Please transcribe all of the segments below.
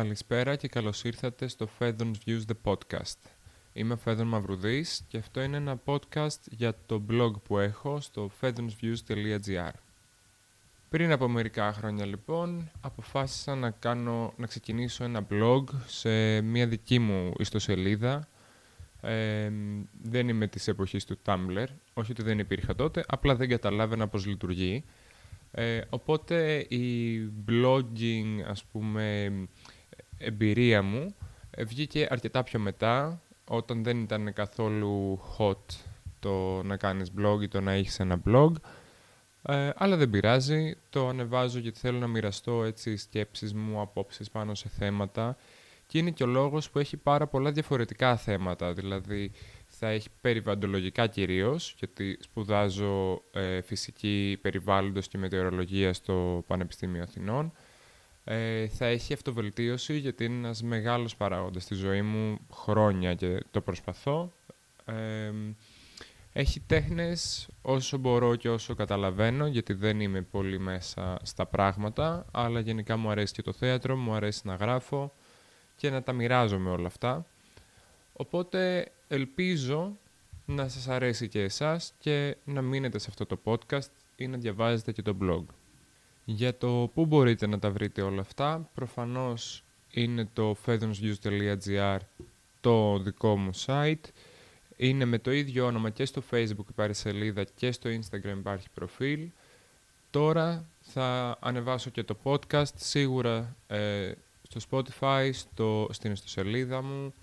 Καλησπέρα και καλώς ήρθατε στο Fedon's Views The Podcast. Είμαι ο Φέδων Μαυρουδής και αυτό είναι ένα podcast για το blog που έχω στο fedonsviews.gr. Πριν από μερικά χρόνια λοιπόν, αποφάσισα να, κάνω, να ξεκινήσω ένα blog σε μια δική μου ιστοσελίδα. Ε, δεν είμαι της εποχής του Tumblr, όχι ότι δεν υπήρχα τότε, απλά δεν καταλάβαινα πώς λειτουργεί. Ε, οπότε η blogging, ας πούμε, εμπειρία μου ε, βγήκε αρκετά πιο μετά, όταν δεν ήταν καθόλου hot το να κάνεις blog ή το να έχεις ένα blog. Ε, αλλά δεν πειράζει, το ανεβάζω γιατί θέλω να μοιραστώ έτσι σκέψεις μου, απόψεις πάνω σε θέματα και είναι και ο λόγος που έχει πάρα πολλά διαφορετικά θέματα, δηλαδή θα έχει περιβαλλοντολογικά κυρίως, γιατί σπουδάζω ε, φυσική περιβάλλοντος και μετεωρολογία στο Πανεπιστήμιο Αθηνών. Ε, θα έχει αυτοβελτίωση, γιατί είναι ένας μεγάλος παράγοντας στη ζωή μου χρόνια και το προσπαθώ. Ε, έχει τέχνες όσο μπορώ και όσο καταλαβαίνω, γιατί δεν είμαι πολύ μέσα στα πράγματα, αλλά γενικά μου αρέσει και το θέατρο, μου αρέσει να γράφω και να τα μοιράζομαι όλα αυτά. Οπότε ελπίζω να σας αρέσει και εσάς και να μείνετε σε αυτό το podcast ή να διαβάζετε και το blog. Για το πού μπορείτε να τα βρείτε όλα αυτά, προφανώς είναι το fedonsviews.gr το δικό μου site. Είναι με το ίδιο όνομα και στο facebook υπάρχει σελίδα και στο instagram υπάρχει προφίλ. Τώρα θα ανεβάσω και το podcast σίγουρα ε, στο Spotify, στο, στην ιστοσελίδα μου,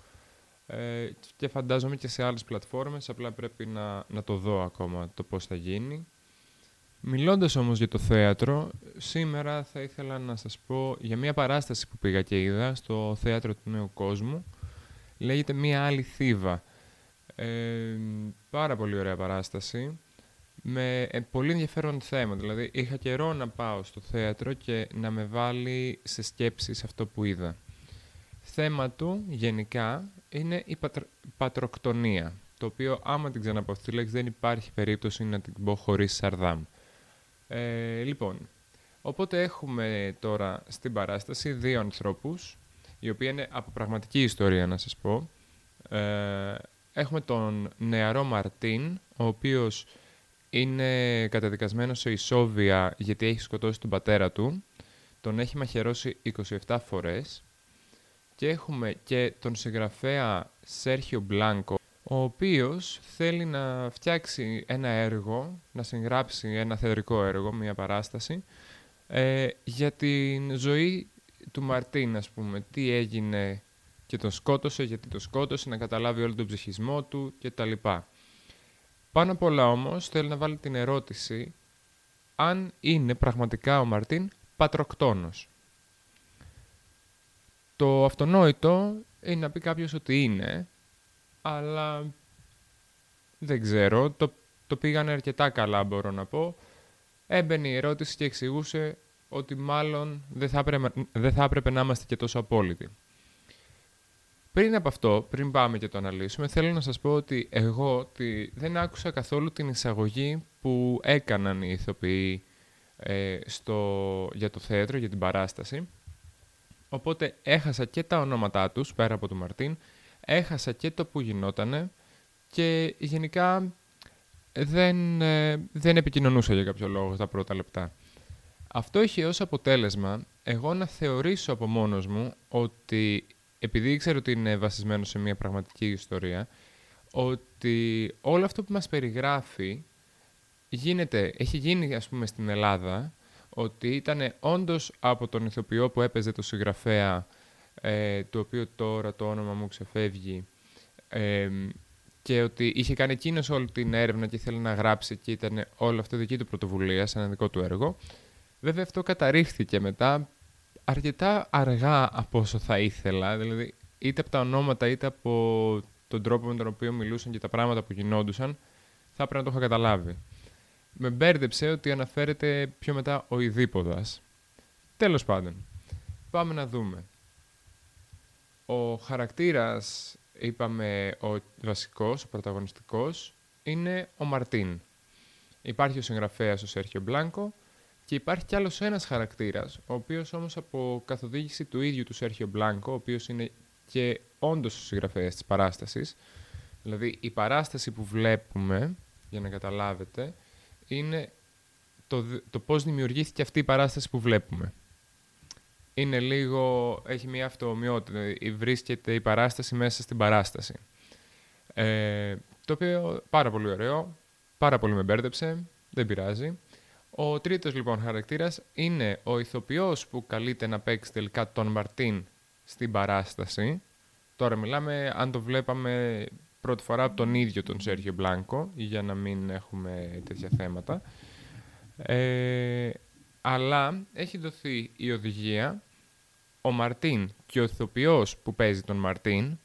ε, και φαντάζομαι και σε άλλες πλατφόρμες, απλά πρέπει να, να το δω ακόμα το πώς θα γίνει. Μιλώντας όμως για το θέατρο, σήμερα θα ήθελα να σας πω για μια παράσταση που πήγα και είδα στο Θέατρο του Νέου Κόσμου. Λέγεται «Μια άλλη θύβα». Ε, πάρα πολύ ωραία παράσταση, με ε, πολύ ενδιαφέρον θέμα. Δηλαδή, είχα καιρό να πάω στο θέατρο και να με βάλει σε σκέψεις αυτό που είδα. Θέμα του, γενικά, είναι η πατροκτονία, το οποίο άμα την ξαναπώ αυτή τη λέξη δεν υπάρχει περίπτωση να την πω χωρίς σαρδάμ. Ε, λοιπόν, οπότε έχουμε τώρα στην παράσταση δύο ανθρώπους, οι οποίοι είναι από πραγματική ιστορία να σας πω. Ε, έχουμε τον νεαρό Μαρτίν, ο οποίος είναι καταδικασμένος σε ισόβια γιατί έχει σκοτώσει τον πατέρα του. Τον έχει μαχαιρώσει 27 φορές και έχουμε και τον συγγραφέα Σέρχιο Μπλάνκο, ο οποίος θέλει να φτιάξει ένα έργο, να συγγράψει ένα θεατρικό έργο, μια παράσταση, ε, για την ζωή του Μαρτίν, ας πούμε, τι έγινε και τον σκότωσε, γιατί τον σκότωσε, να καταλάβει όλο τον ψυχισμό του κτλ. Πάνω απ' όλα όμως θέλει να βάλει την ερώτηση αν είναι πραγματικά ο Μαρτίν πατροκτόνος. Το αυτονόητο είναι να πει κάποιος ότι είναι, αλλά δεν ξέρω, το, το πήγανε αρκετά καλά μπορώ να πω. Έμπαινε η ερώτηση και εξηγούσε ότι μάλλον δεν θα, έπρεπε, δεν θα έπρεπε να είμαστε και τόσο απόλυτοι. Πριν από αυτό, πριν πάμε και το αναλύσουμε, θέλω να σας πω ότι εγώ δεν άκουσα καθόλου την εισαγωγή που έκαναν οι ηθοποιοί ε, στο, για το θέατρο, για την παράσταση. Οπότε έχασα και τα ονόματά τους, πέρα από τον Μαρτίν, έχασα και το που γινότανε και γενικά δεν, ε, δεν επικοινωνούσα για κάποιο λόγο τα πρώτα λεπτά. Αυτό είχε ως αποτέλεσμα εγώ να θεωρήσω από μόνος μου ότι επειδή ήξερα ότι είναι βασισμένο σε μια πραγματική ιστορία, ότι όλο αυτό που μας περιγράφει γίνεται, έχει γίνει ας πούμε στην Ελλάδα ότι ήταν όντως από τον ηθοποιό που έπαιζε το συγγραφέα, ε, το οποίο τώρα το όνομα μου ξεφεύγει, ε, και ότι είχε κάνει εκείνος όλη την έρευνα και ήθελε να γράψει και ήταν όλο αυτό δική του πρωτοβουλία, σε ένα δικό του έργο. Βέβαια αυτό καταρρίφθηκε μετά αρκετά αργά από όσο θα ήθελα, δηλαδή είτε από τα ονόματα είτε από τον τρόπο με τον οποίο μιλούσαν και τα πράγματα που γινόντουσαν, θα έπρεπε να το είχα καταλάβει με μπέρδεψε ότι αναφέρεται πιο μετά ο Ιδίποδας. Τέλος πάντων, πάμε να δούμε. Ο χαρακτήρας, είπαμε, ο βασικός, ο πρωταγωνιστικός, είναι ο Μαρτίν. Υπάρχει ο συγγραφέας ο Σέρχιο Μπλάνκο Και υπάρχει κι άλλος ένας χαρακτήρας, ο οποίος όμως από καθοδήγηση του ίδιου του Σέρχιο Μπλάνκο, ο οποίος είναι και όντως ο συγγραφέας της παράστασης, δηλαδή η παράσταση που βλέπουμε, για να καταλάβετε, είναι το, το πώς δημιουργήθηκε αυτή η παράσταση που βλέπουμε. Είναι λίγο, έχει μια αυτοομοιότητα, βρίσκεται η παράσταση μέσα στην παράσταση. Ε, το οποίο πάρα πολύ ωραίο, πάρα πολύ με μπέρδεψε, δεν πειράζει. Ο τρίτος λοιπόν χαρακτήρας είναι ο ηθοποιός που καλείται να παίξει τελικά τον Μαρτίν στην παράσταση. Τώρα μιλάμε αν το βλέπαμε πρώτη φορά από τον ίδιο τον Σέργιο Μπλάνκο, για να μην έχουμε τέτοια θέματα. Ε, αλλά έχει δοθεί η οδηγία ο Μαρτίν και ο ηθοποιός που παίζει τον Μαρτίν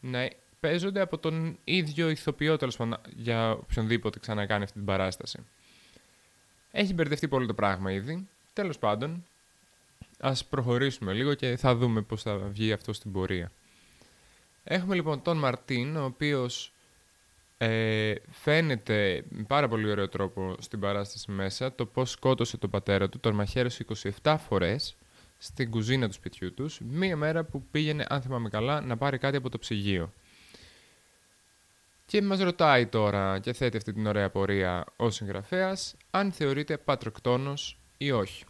να παίζονται από τον ίδιο ηθοποιό τέλος πάντων για οποιονδήποτε ξανακάνει αυτή την παράσταση. Έχει μπερδευτεί πολύ το πράγμα ήδη. Τέλος πάντων, ας προχωρήσουμε λίγο και θα δούμε πώς θα βγει αυτό στην πορεία. Έχουμε λοιπόν τον Μαρτίν, ο οποίος ε, φαίνεται με πάρα πολύ ωραίο τρόπο στην παράσταση μέσα το πώς σκότωσε τον πατέρα του, τον μαχαίρωσε 27 φορές στην κουζίνα του σπιτιού τους, μία μέρα που πήγαινε, αν θυμάμαι καλά, να πάρει κάτι από το ψυγείο. Και μας ρωτάει τώρα και θέτει αυτή την ωραία πορεία ο συγγραφέας αν θεωρείται πατροκτόνος ή όχι.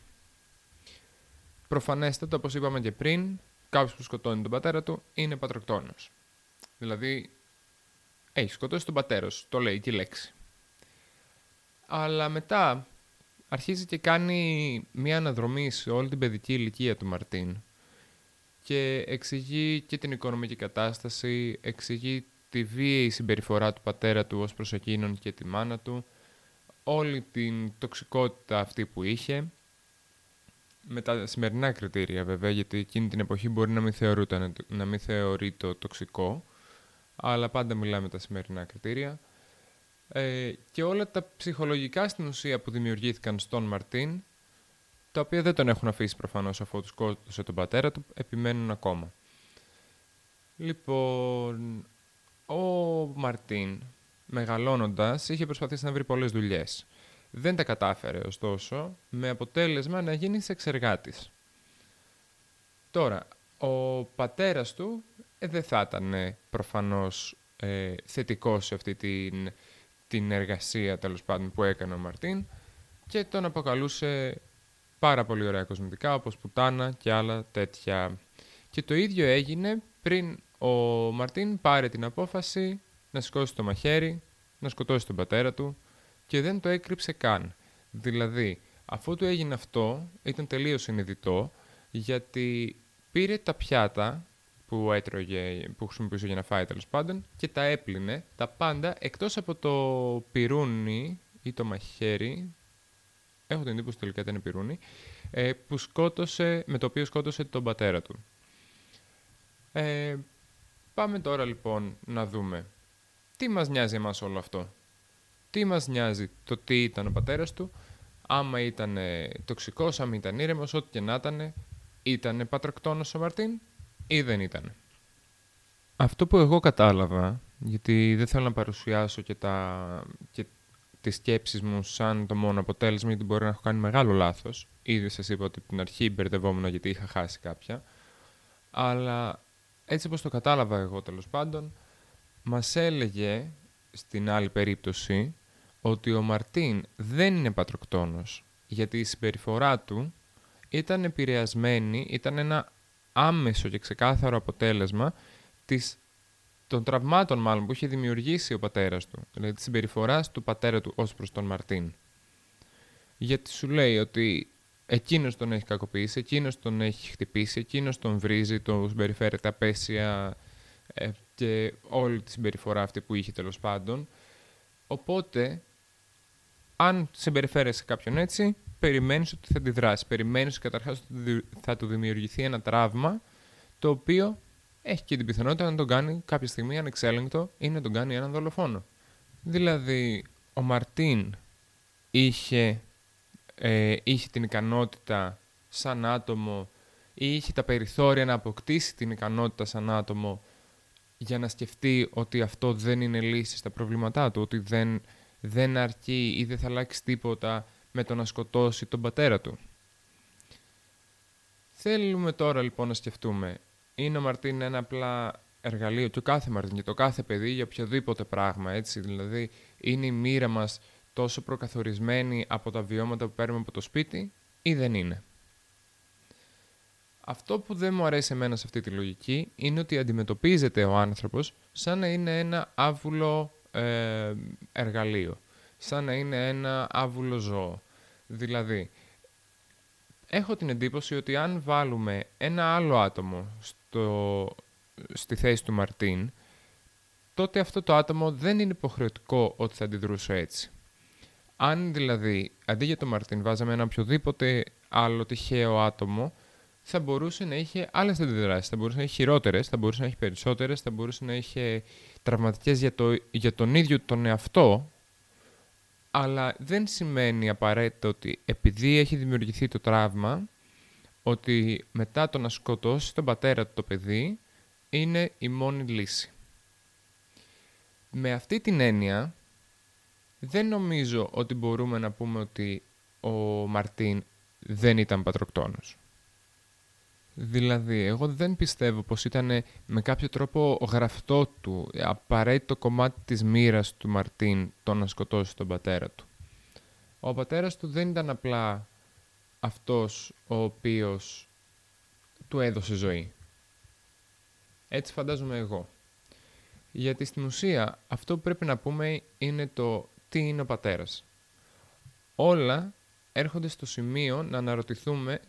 Προφανέστατα, όπως είπαμε και πριν, κάποιος που σκοτώνει τον πατέρα του είναι πατροκτόνος. Δηλαδή, έχει σκοτώσει τον πατέρα σου, το λέει και η λέξη. Αλλά μετά αρχίζει και κάνει μία αναδρομή σε όλη την παιδική ηλικία του Μαρτίν και εξηγεί και την οικονομική κατάσταση, εξηγεί τη βίαιη συμπεριφορά του πατέρα του ως προς εκείνον και τη μάνα του, όλη την τοξικότητα αυτή που είχε, με τα σημερινά κριτήρια βέβαια, γιατί εκείνη την εποχή μπορεί να μην, θεωρούταν, να μην θεωρεί το τοξικό, αλλά πάντα μιλάμε τα σημερινά κριτήρια. Ε, και όλα τα ψυχολογικά στην ουσία που δημιουργήθηκαν στον Μαρτίν, τα οποία δεν τον έχουν αφήσει προφανώς αφού τους σκότωσε τον πατέρα του, επιμένουν ακόμα. Λοιπόν, ο Μαρτίν, μεγαλώνοντας, είχε προσπαθήσει να βρει πολλές δουλειές. Δεν τα κατάφερε, ωστόσο, με αποτέλεσμα να γίνει εξεργάτης. Τώρα, ο πατέρας του ε, δεν θα ήταν ε, προφανώς ε, θετικός σε αυτή την, την εργασία τέλος πάντων που έκανε ο Μαρτίν και τον αποκαλούσε πάρα πολύ ωραία κοσμητικά όπως πουτάνα και άλλα τέτοια. Και το ίδιο έγινε πριν ο Μαρτίν πάρει την απόφαση να σηκώσει το μαχαίρι, να σκοτώσει τον πατέρα του και δεν το έκρυψε καν. Δηλαδή, αφού του έγινε αυτό, ήταν τελείως συνειδητό γιατί πήρε τα πιάτα που έτρωγε, που χρησιμοποιούσε για να φάει τέλος πάντων και τα έπλυνε τα πάντα εκτός από το πυρούνι ή το μαχαίρι, έχω την εντύπωση τελικά ήταν πυρούνι, ε, που σκότωσε, με το οποίο σκότωσε τον πατέρα του. Ε, πάμε τώρα λοιπόν να δούμε τι μας νοιάζει εμάς όλο αυτό; Τι μας νοιάζει το τι ήταν ο πατέρας του, άμα ήταν τοξικός, άμα ήταν ήρεμος, ό,τι και να ήταν, ήταν πατροκτόνος ο Μαρτίν; Ή δεν ήταν. Αυτό που εγώ κατάλαβα, γιατί δεν θέλω να παρουσιάσω και, τα, και τις σκέψεις μου σαν το μόνο αποτέλεσμα, γιατί μπορεί να έχω κάνει μεγάλο λάθος. Ήδη σας είπα ότι από την αρχή μπερδευόμουν γιατί είχα χάσει κάποια. Αλλά έτσι όπως το κατάλαβα εγώ τέλος πάντων, μας έλεγε στην άλλη περίπτωση ότι ο Μαρτίν δεν είναι πατροκτόνος, γιατί η συμπεριφορά του ήταν επηρεασμένη, ήταν ένα άμεσο και ξεκάθαρο αποτέλεσμα της, των τραυμάτων μάλλον που είχε δημιουργήσει ο πατέρας του, δηλαδή της συμπεριφοράς του πατέρα του ως προς τον Μαρτίν. Γιατί σου λέει ότι εκείνος τον έχει κακοποιήσει, εκείνος τον έχει χτυπήσει, εκείνος τον βρίζει, τον συμπεριφέρεται απέσια ε, και όλη τη συμπεριφορά αυτή που είχε τέλος πάντων. Οπότε, αν συμπεριφέρεσαι κάποιον έτσι, περιμένεις ότι θα αντιδράσεις. Περιμένεις ότι καταρχάς θα του δημιουργηθεί ένα τραύμα το οποίο έχει και την πιθανότητα να τον κάνει κάποια στιγμή ανεξέλεγκτο ή να τον κάνει έναν δολοφόνο. Δηλαδή, ο Μαρτίν είχε, ε, είχε την ικανότητα σαν άτομο ή είχε τα περιθώρια να αποκτήσει την ικανότητα σαν άτομο για να σκεφτεί ότι αυτό δεν είναι λύση στα προβλήματά του, ότι δεν, δεν αρκεί ή δεν θα αλλάξει τίποτα με το να σκοτώσει τον πατέρα του. Θέλουμε τώρα λοιπόν να σκεφτούμε, είναι ο Μαρτίν ένα απλά εργαλείο και ο κάθε Μαρτίν και το κάθε παιδί για οποιοδήποτε πράγμα, έτσι, δηλαδή είναι η μοίρα μας τόσο προκαθορισμένη από τα βιώματα που παίρνουμε από το σπίτι ή δεν είναι; Αυτό που δεν μου αρέσει εμένα σε αυτή τη λογική είναι ότι αντιμετωπίζεται ο άνθρωπος σαν να είναι ένα άβουλο ε, εργαλείο, σαν να είναι ένα άβουλο ζώο. Δηλαδή, έχω την εντύπωση ότι αν βάλουμε ένα άλλο άτομο στο, στη θέση του Μαρτίν, τότε αυτό το άτομο δεν είναι υποχρεωτικό ότι θα αντιδρούσε έτσι. Αν δηλαδή αντί για τον Μαρτίν βάζαμε ένα οποιοδήποτε άλλο τυχαίο άτομο, θα μπορούσε να είχε άλλες αντιδράσεις. Θα μπορούσε να έχει χειρότερες, θα μπορούσε να έχει περισσότερες, θα μπορούσε να είχε τραυματικές για, το, για τον ίδιο τον εαυτό. Αλλά δεν σημαίνει απαραίτητα ότι επειδή έχει δημιουργηθεί το τραύμα, ότι μετά το να σκοτώσει τον πατέρα του το παιδί είναι η μόνη λύση. Με αυτή την έννοια, δεν νομίζω ότι μπορούμε να πούμε ότι ο Μαρτίν δεν ήταν πατροκτόνος. Δηλαδή, εγώ δεν πιστεύω πως ήταν με κάποιο τρόπο γραφτό του, απαραίτητο κομμάτι της μοίρας του Μαρτίν το να σκοτώσει τον πατέρα του. Ο πατέρας του δεν ήταν απλά αυτός ο οποίος του έδωσε ζωή. Έτσι φαντάζομαι εγώ. Γιατί στην ουσία αυτό που πρέπει να πούμε είναι το τι είναι ο πατέρας. Όλα έρχονται στο σημείο να αναρωτηθούμε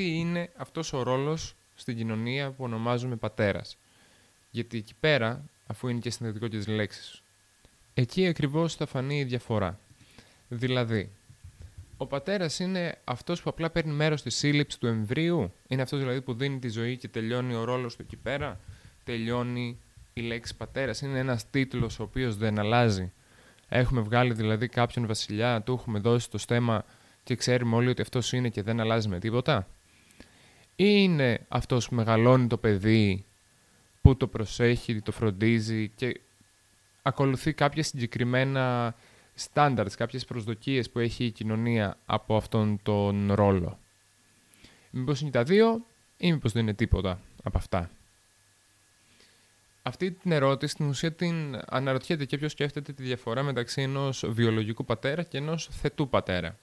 τι είναι αυτός ο ρόλος στην κοινωνία που ονομάζουμε πατέρας. Γιατί εκεί πέρα, αφού είναι και συνδετικό και τις λέξεις, εκεί ακριβώς θα φανεί η διαφορά. Δηλαδή, ο πατέρας είναι αυτός που απλά παίρνει μέρος στη σύλληψης του εμβρίου, είναι αυτός δηλαδή που δίνει τη ζωή και τελειώνει ο ρόλος του εκεί πέρα, τελειώνει η λέξη πατέρας, είναι ένας τίτλος ο οποίος δεν αλλάζει. Έχουμε βγάλει δηλαδή κάποιον βασιλιά, του έχουμε δώσει το στέμα και ξέρουμε όλοι ότι αυτός είναι και δεν αλλάζει με τίποτα είναι αυτός που μεγαλώνει το παιδί, που το προσέχει, το φροντίζει και ακολουθεί κάποια συγκεκριμένα standards, κάποιες προσδοκίες που έχει η κοινωνία από αυτόν τον ρόλο. Μήπως είναι τα δύο ή μήπως δεν είναι τίποτα από αυτά. Αυτή την ερώτηση στην ουσία την αναρωτιέται και ποιος σκέφτεται τη διαφορά μεταξύ ενός βιολογικού πατέρα και ενός θετού πατέρα.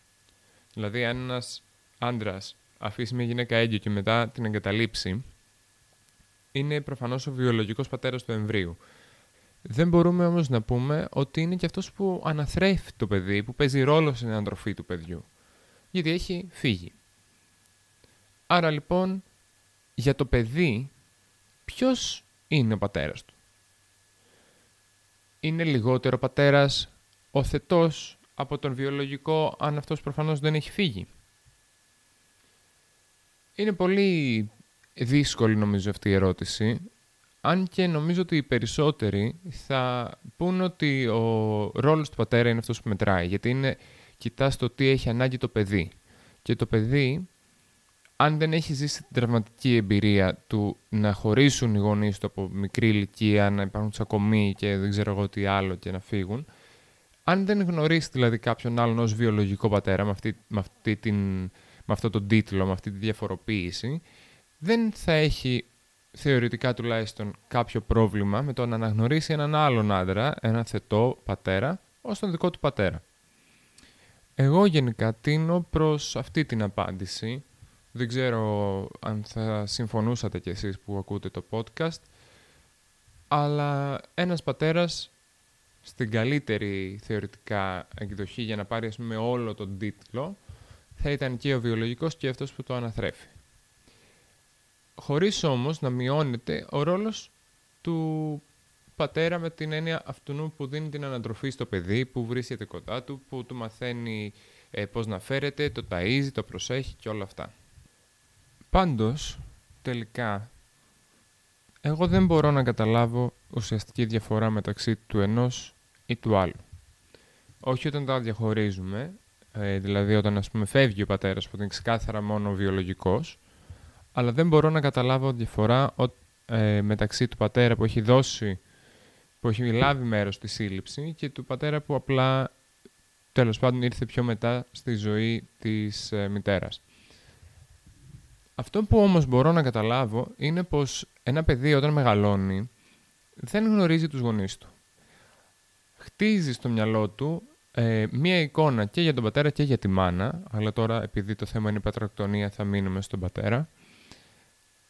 Δηλαδή αν ένας άντρας αφήσει μια γυναίκα έγκυο και μετά την εγκαταλείψει, είναι προφανώς ο βιολογικός πατέρας του εμβρίου. Δεν μπορούμε όμως να πούμε ότι είναι και αυτός που αναθρέφει το παιδί, που παίζει ρόλο στην ανατροφή του παιδιού. Γιατί έχει φύγει. Άρα λοιπόν, για το παιδί, ποιος είναι ο πατέρας του; Είναι λιγότερο πατέρας ο θετός από τον βιολογικό, αν αυτός προφανώς δεν έχει φύγει; Είναι πολύ δύσκολη νομίζω αυτή η ερώτηση. Αν και νομίζω ότι οι περισσότεροι θα πούν ότι ο ρόλος του πατέρα είναι αυτός που μετράει. Γιατί είναι, κοιτάς το τι έχει ανάγκη το παιδί. Και το παιδί, αν δεν έχει ζήσει την τραυματική εμπειρία του να χωρίσουν οι γονείς του από μικρή ηλικία, να υπάρχουν τσακωμοί και δεν ξέρω εγώ τι άλλο και να φύγουν, αν δεν γνωρίσει δηλαδή κάποιον άλλον ως βιολογικό πατέρα με αυτή, με αυτή την με αυτό τον τίτλο, με αυτή τη διαφοροποίηση, δεν θα έχει θεωρητικά τουλάχιστον κάποιο πρόβλημα με το να αναγνωρίσει έναν άλλον άντρα, έναν θετό πατέρα, ως τον δικό του πατέρα. Εγώ γενικά τίνω προς αυτή την απάντηση. Δεν ξέρω αν θα συμφωνούσατε κι εσείς που ακούτε το podcast, αλλά ένας πατέρας στην καλύτερη θεωρητικά εκδοχή για να πάρει ας όλο τον τίτλο θα ήταν και ο βιολογικός και αυτός που το αναθρέφει. Χωρίς όμως να μειώνεται ο ρόλος του πατέρα με την έννοια αυτού που δίνει την ανατροφή στο παιδί, που βρίσκεται κοντά του, που του μαθαίνει ε, πώς να φέρεται, το ταΐζει, το προσέχει και όλα αυτά. Πάντως, τελικά, εγώ δεν μπορώ να καταλάβω ουσιαστική διαφορά μεταξύ του ενός ή του άλλου. Όχι όταν τα διαχωρίζουμε, ε, δηλαδή όταν ας πούμε φεύγει ο πατέρας που είναι ξεκάθαρα μόνο βιολογικός, αλλά δεν μπορώ να καταλάβω διαφορά ε, μεταξύ του πατέρα που έχει δώσει, που έχει λάβει μέρος στη σύλληψη και του πατέρα που απλά τέλος πάντων ήρθε πιο μετά στη ζωή της ε, μητέρας. Αυτό που όμως μπορώ να καταλάβω είναι πως ένα παιδί όταν μεγαλώνει δεν γνωρίζει τους γονείς του. Χτίζει στο μυαλό του ε, μία εικόνα και για τον πατέρα και για τη μάνα, αλλά τώρα επειδή το θέμα είναι η πατρακτονία θα μείνουμε στον πατέρα.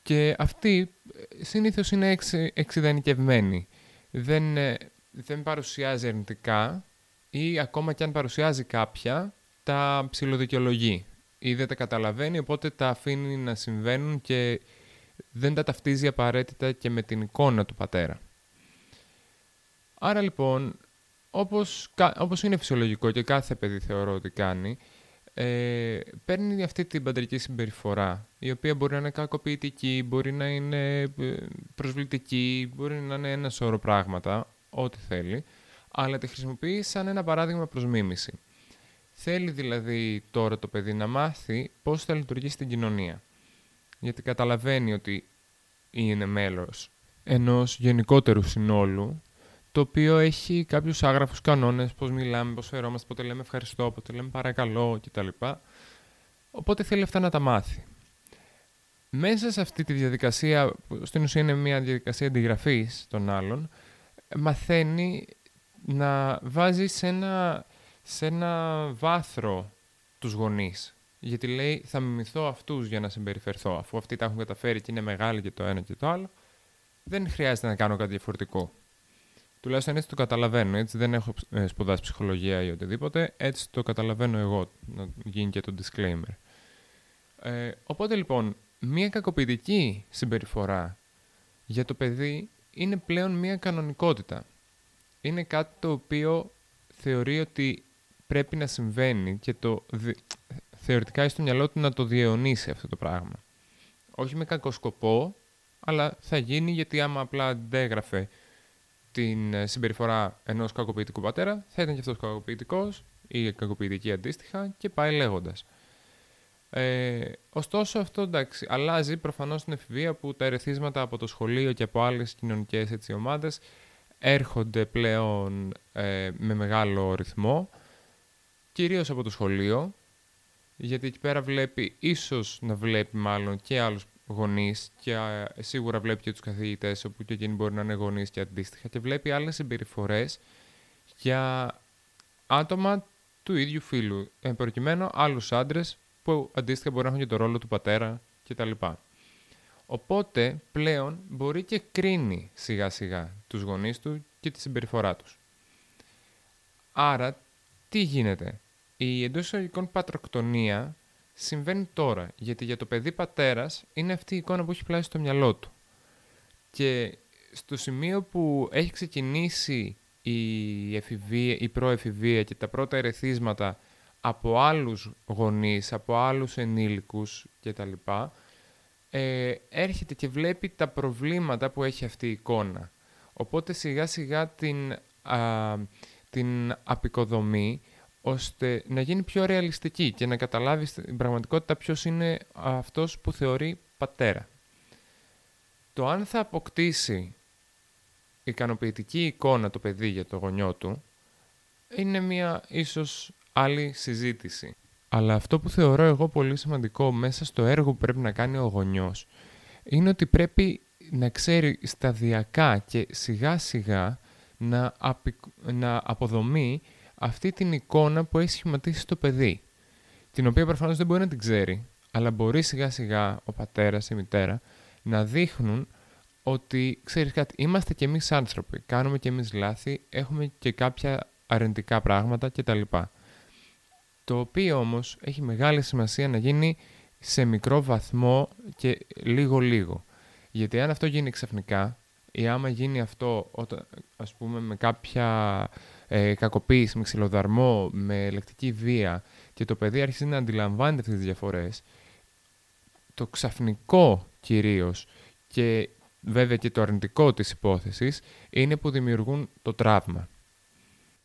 Και αυτή ε, συνήθως είναι εξ, εξειδανικευμένη. Δεν, ε, δεν παρουσιάζει αρνητικά ή ακόμα και αν παρουσιάζει κάποια, τα ψηλοδικαιολογεί ή δεν τα καταλαβαίνει, οπότε τα αφήνει να συμβαίνουν και δεν τα ταυτίζει απαραίτητα και με την εικόνα του πατέρα. Άρα λοιπόν, όπως, όπως είναι φυσιολογικό και κάθε παιδί θεωρώ ότι κάνει, ε, παίρνει αυτή την παντρική συμπεριφορά, η οποία μπορεί να είναι κακοποιητική, μπορεί να είναι ε, προσβλητική, μπορεί να είναι ένα σώρο πράγματα, ό,τι θέλει, αλλά τη χρησιμοποιεί σαν ένα παράδειγμα προς μίμηση. Θέλει δηλαδή τώρα το παιδί να μάθει πώς θα λειτουργήσει στην κοινωνία. Γιατί καταλαβαίνει ότι είναι μέλος ενός γενικότερου συνόλου, το οποίο έχει κάποιους άγραφους κανόνες, πώς μιλάμε, πώς φερόμαστε, πότε λέμε ευχαριστώ, πότε λέμε παρακαλώ κτλ. Οπότε θέλει αυτά να τα μάθει. Μέσα σε αυτή τη διαδικασία, που στην ουσία είναι μια διαδικασία αντιγραφής των άλλων, μαθαίνει να βάζει σε ένα σε ένα βάθρο τους γονείς. Γιατί λέει θα μιμηθώ αυτούς για να συμπεριφερθώ. Αφού αυτοί τα έχουν καταφέρει και είναι μεγάλοι και το ένα και το άλλο, δεν χρειάζεται να κάνω κάτι διαφορετικό. Τουλάχιστον έτσι το καταλαβαίνω. Έτσι δεν έχω ε, σπουδάσει ψυχολογία ή οτιδήποτε. Έτσι το καταλαβαίνω εγώ. Να γίνει και το disclaimer. Ε, οπότε λοιπόν, μία κακοποιητική συμπεριφορά για το παιδί είναι πλέον μία κανονικότητα. Είναι κάτι το οποίο θεωρεί ότι πρέπει να συμβαίνει και το θεωρητικά έχει στο μυαλό του να το διαιωνίσει αυτό το πράγμα. Όχι με κακό σκοπό, αλλά θα γίνει γιατί άμα απλά αντέγραφε την ε, συμπεριφορά ενός κακοποιητικού πατέρα, θα ήταν και αυτός κακοποιητικός ή κακοποιητική αντίστοιχα και πάει λέγοντας. Ε, ωστόσο αυτό εντάξει, αλλάζει προφανώς στην εφηβεία που τα ερεθίσματα από το σχολείο και από άλλες κοινωνικές έτσι, ομάδες έρχονται πλέον ε, με μεγάλο ρυθμό κυρίως από το σχολείο, γιατί εκεί πέρα βλέπει, ίσως να βλέπει μάλλον και άλλους γονείς και σίγουρα βλέπει και τους καθηγητές, όπου και εκείνοι μπορεί να είναι γονείς και αντίστοιχα, και βλέπει άλλες συμπεριφορές για άτομα του ίδιου φίλου, εν προκειμένου άλλους άντρες που αντίστοιχα μπορεί να έχουν και το ρόλο του πατέρα κτλ. Οπότε πλέον μπορεί και κρίνει σιγά σιγά τους γονείς του και τη συμπεριφορά τους. Άρα τι γίνεται; Η εντός εισαγωγικών πατροκτονία συμβαίνει τώρα, γιατί για το παιδί πατέρας είναι αυτή η εικόνα που έχει πλάσει στο μυαλό του. Και στο σημείο που έχει ξεκινήσει η, εφηβεία, η προεφηβεία και τα πρώτα ερεθίσματα από άλλους γονείς, από άλλους ενήλικους κτλ. Ε, έρχεται και βλέπει τα προβλήματα που έχει αυτή η εικόνα. Οπότε σιγά σιγά την, α, την απεικοδομεί ώστε να γίνει πιο ρεαλιστική και να καταλάβεις στην πραγματικότητα ποιος είναι αυτός που θεωρεί πατέρα. Το αν θα αποκτήσει ικανοποιητική εικόνα το παιδί για το γονιό του είναι μια ίσως άλλη συζήτηση. Αλλά αυτό που θεωρώ εγώ πολύ σημαντικό μέσα στο έργο που πρέπει να κάνει ο γονιός είναι ότι πρέπει να ξέρει σταδιακά και σιγά σιγά να, να αποδομεί αυτή την εικόνα που έχει σχηματίσει το παιδί. Την οποία προφανώς δεν μπορεί να την ξέρει, αλλά μπορεί σιγά σιγά ο πατέρας, η μητέρα να δείχνουν ότι ξέρεις κάτι, είμαστε κι εμείς άνθρωποι. Κάνουμε κι εμείς λάθη, έχουμε και κάποια αρνητικά πράγματα κτλ. Το οποίο όμως έχει μεγάλη σημασία να γίνει σε μικρό βαθμό και λίγο-λίγο. Γιατί αν αυτό γίνει ξαφνικά ή άμα γίνει αυτό όταν, ας πούμε με κάποια ε, κακοποίηση, με ξυλοδαρμό, με λεκτική βία και το παιδί αρχίζει να αντιλαμβάνεται αυτές τις διαφορές, το ξαφνικό κυρίως και βέβαια και το αρνητικό της υπόθεσης είναι που δημιουργούν το τραύμα.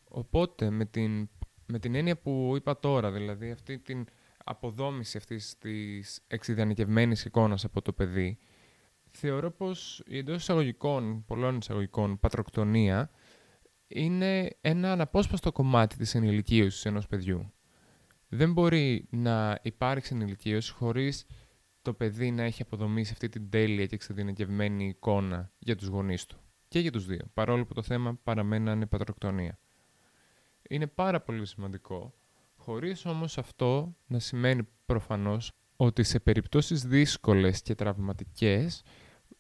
Οπότε με την, με την έννοια που είπα τώρα, δηλαδή αυτή την αποδόμηση αυτής της εξειδανικευμένης εικόνας από το παιδί, θεωρώ πως η εντός εισαγωγικών, πολλών εισαγωγικών, πατροκτονία είναι ένα αναπόσπαστο κομμάτι της ενηλικίωσης ενός παιδιού. Δεν μπορεί να υπάρξει ενηλικίωση χωρίς το παιδί να έχει αποδομήσει αυτή την τέλεια και εξειδικευμένη εικόνα για τους γονείς του. Και για τους δύο, παρόλο που το θέμα παραμένει να είναι πατροκτονία. Είναι πάρα πολύ σημαντικό, χωρίς όμως αυτό να σημαίνει προφανώς ότι σε περιπτώσεις δύσκολες και τραυματικές,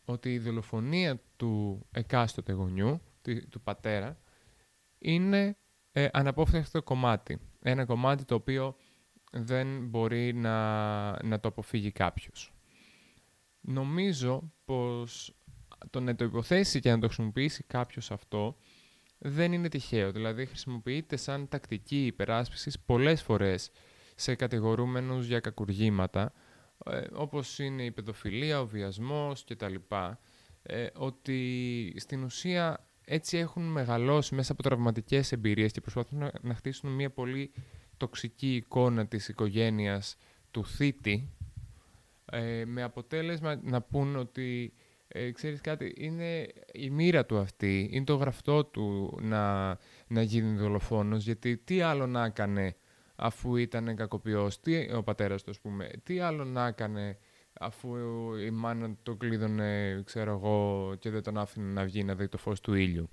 ότι η δολοφονία του εκάστοτε γονιού, του πατέρα, είναι ε, αναπόφευκτο κομμάτι. Ένα κομμάτι το οποίο δεν μπορεί να, να το αποφύγει κάποιος. Νομίζω πως το να το υποθέσει και να το χρησιμοποιήσει κάποιος αυτό δεν είναι τυχαίο. Δηλαδή χρησιμοποιείται σαν τακτική υπεράσπισης πολλές φορές σε κατηγορούμενους για κακουργήματα, ε, όπως είναι η παιδοφιλία, ο βιασμός κτλ. Ε, ότι στην ουσία έτσι έχουν μεγαλώσει μέσα από τραυματικές εμπειρίες και προσπαθούν να, να χτίσουν μια πολύ τοξική εικόνα της οικογένειας του θήτη ε, με αποτέλεσμα να πούν ότι ε, ξέρεις κάτι, είναι η μοίρα του αυτή, είναι το γραφτό του να, να γίνει δολοφόνος γιατί τι άλλο να έκανε αφού ήταν κακοποιός, τι, ο πατέρας του ας πούμε, τι άλλο να έκανε αφού η μάνα το κλείδωνε, ξέρω εγώ, και δεν τον άφηνε να βγει να δει το φως του ήλιου.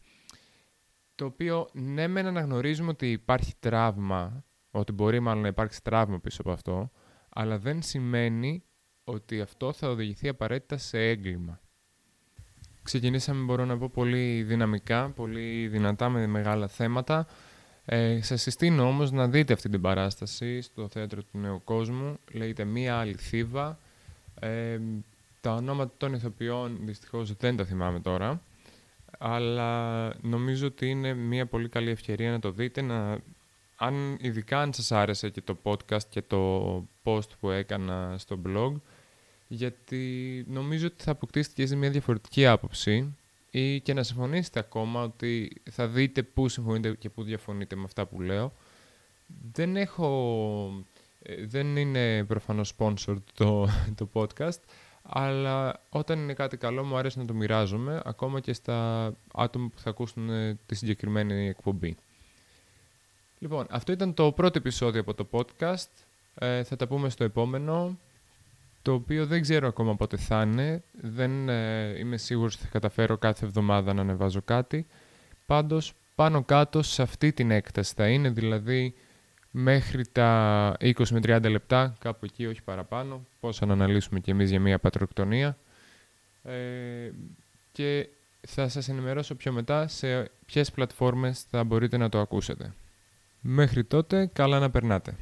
Το οποίο ναι μεν αναγνωρίζουμε ότι υπάρχει τραύμα ότι μπορεί μάλλον να υπάρξει τραύμα πίσω από αυτό, αλλά δεν σημαίνει ότι αυτό θα οδηγηθεί απαραίτητα σε έγκλημα. Ξεκινήσαμε, μπορώ να πω, πολύ δυναμικά, πολύ δυνατά με μεγάλα θέματα. Ε, σας συστήνω όμως να δείτε αυτή την παράσταση στο Θέατρο του Νέου Κόσμου. Λέγεται «Μία άλλη θύβα». Ε, τα ονόματα των ηθοποιών δυστυχώς δεν τα θυμάμαι τώρα. Αλλά νομίζω ότι είναι μια πολύ καλή ευκαιρία να το δείτε, να αν, ειδικά αν σας άρεσε και το podcast και το post που έκανα στο blog, γιατί νομίζω ότι θα αποκτήσετε και μια διαφορετική άποψη ή και να συμφωνήσετε ακόμα ότι θα δείτε πού συμφωνείτε και πού διαφωνείτε με αυτά που λέω. Δεν έχω... Ε, δεν είναι προφανώς sponsored το, το podcast, αλλά όταν είναι κάτι καλό μου αρέσει να το μοιράζομαι, ακόμα και στα άτομα που θα ακούσουν τη συγκεκριμένη εκπομπή. Λοιπόν, αυτό ήταν το πρώτο επεισόδιο από το podcast. Ε, θα τα πούμε στο επόμενο, το οποίο δεν ξέρω ακόμα πότε θα είναι. Δεν ε, είμαι σίγουρος ότι θα καταφέρω κάθε εβδομάδα να ανεβάζω κάτι. Πάντως, πάνω κάτω σε αυτή την έκταση θα είναι, δηλαδή μέχρι τα 20 με 30 λεπτά, κάπου εκεί, όχι παραπάνω, πώς να αναλύσουμε κι εμείς για μια πατροκτονία. Ε, και θα σας ενημερώσω πιο μετά σε ποιες πλατφόρμες θα μπορείτε να το ακούσετε. Μέχρι τότε, καλά να περνάτε.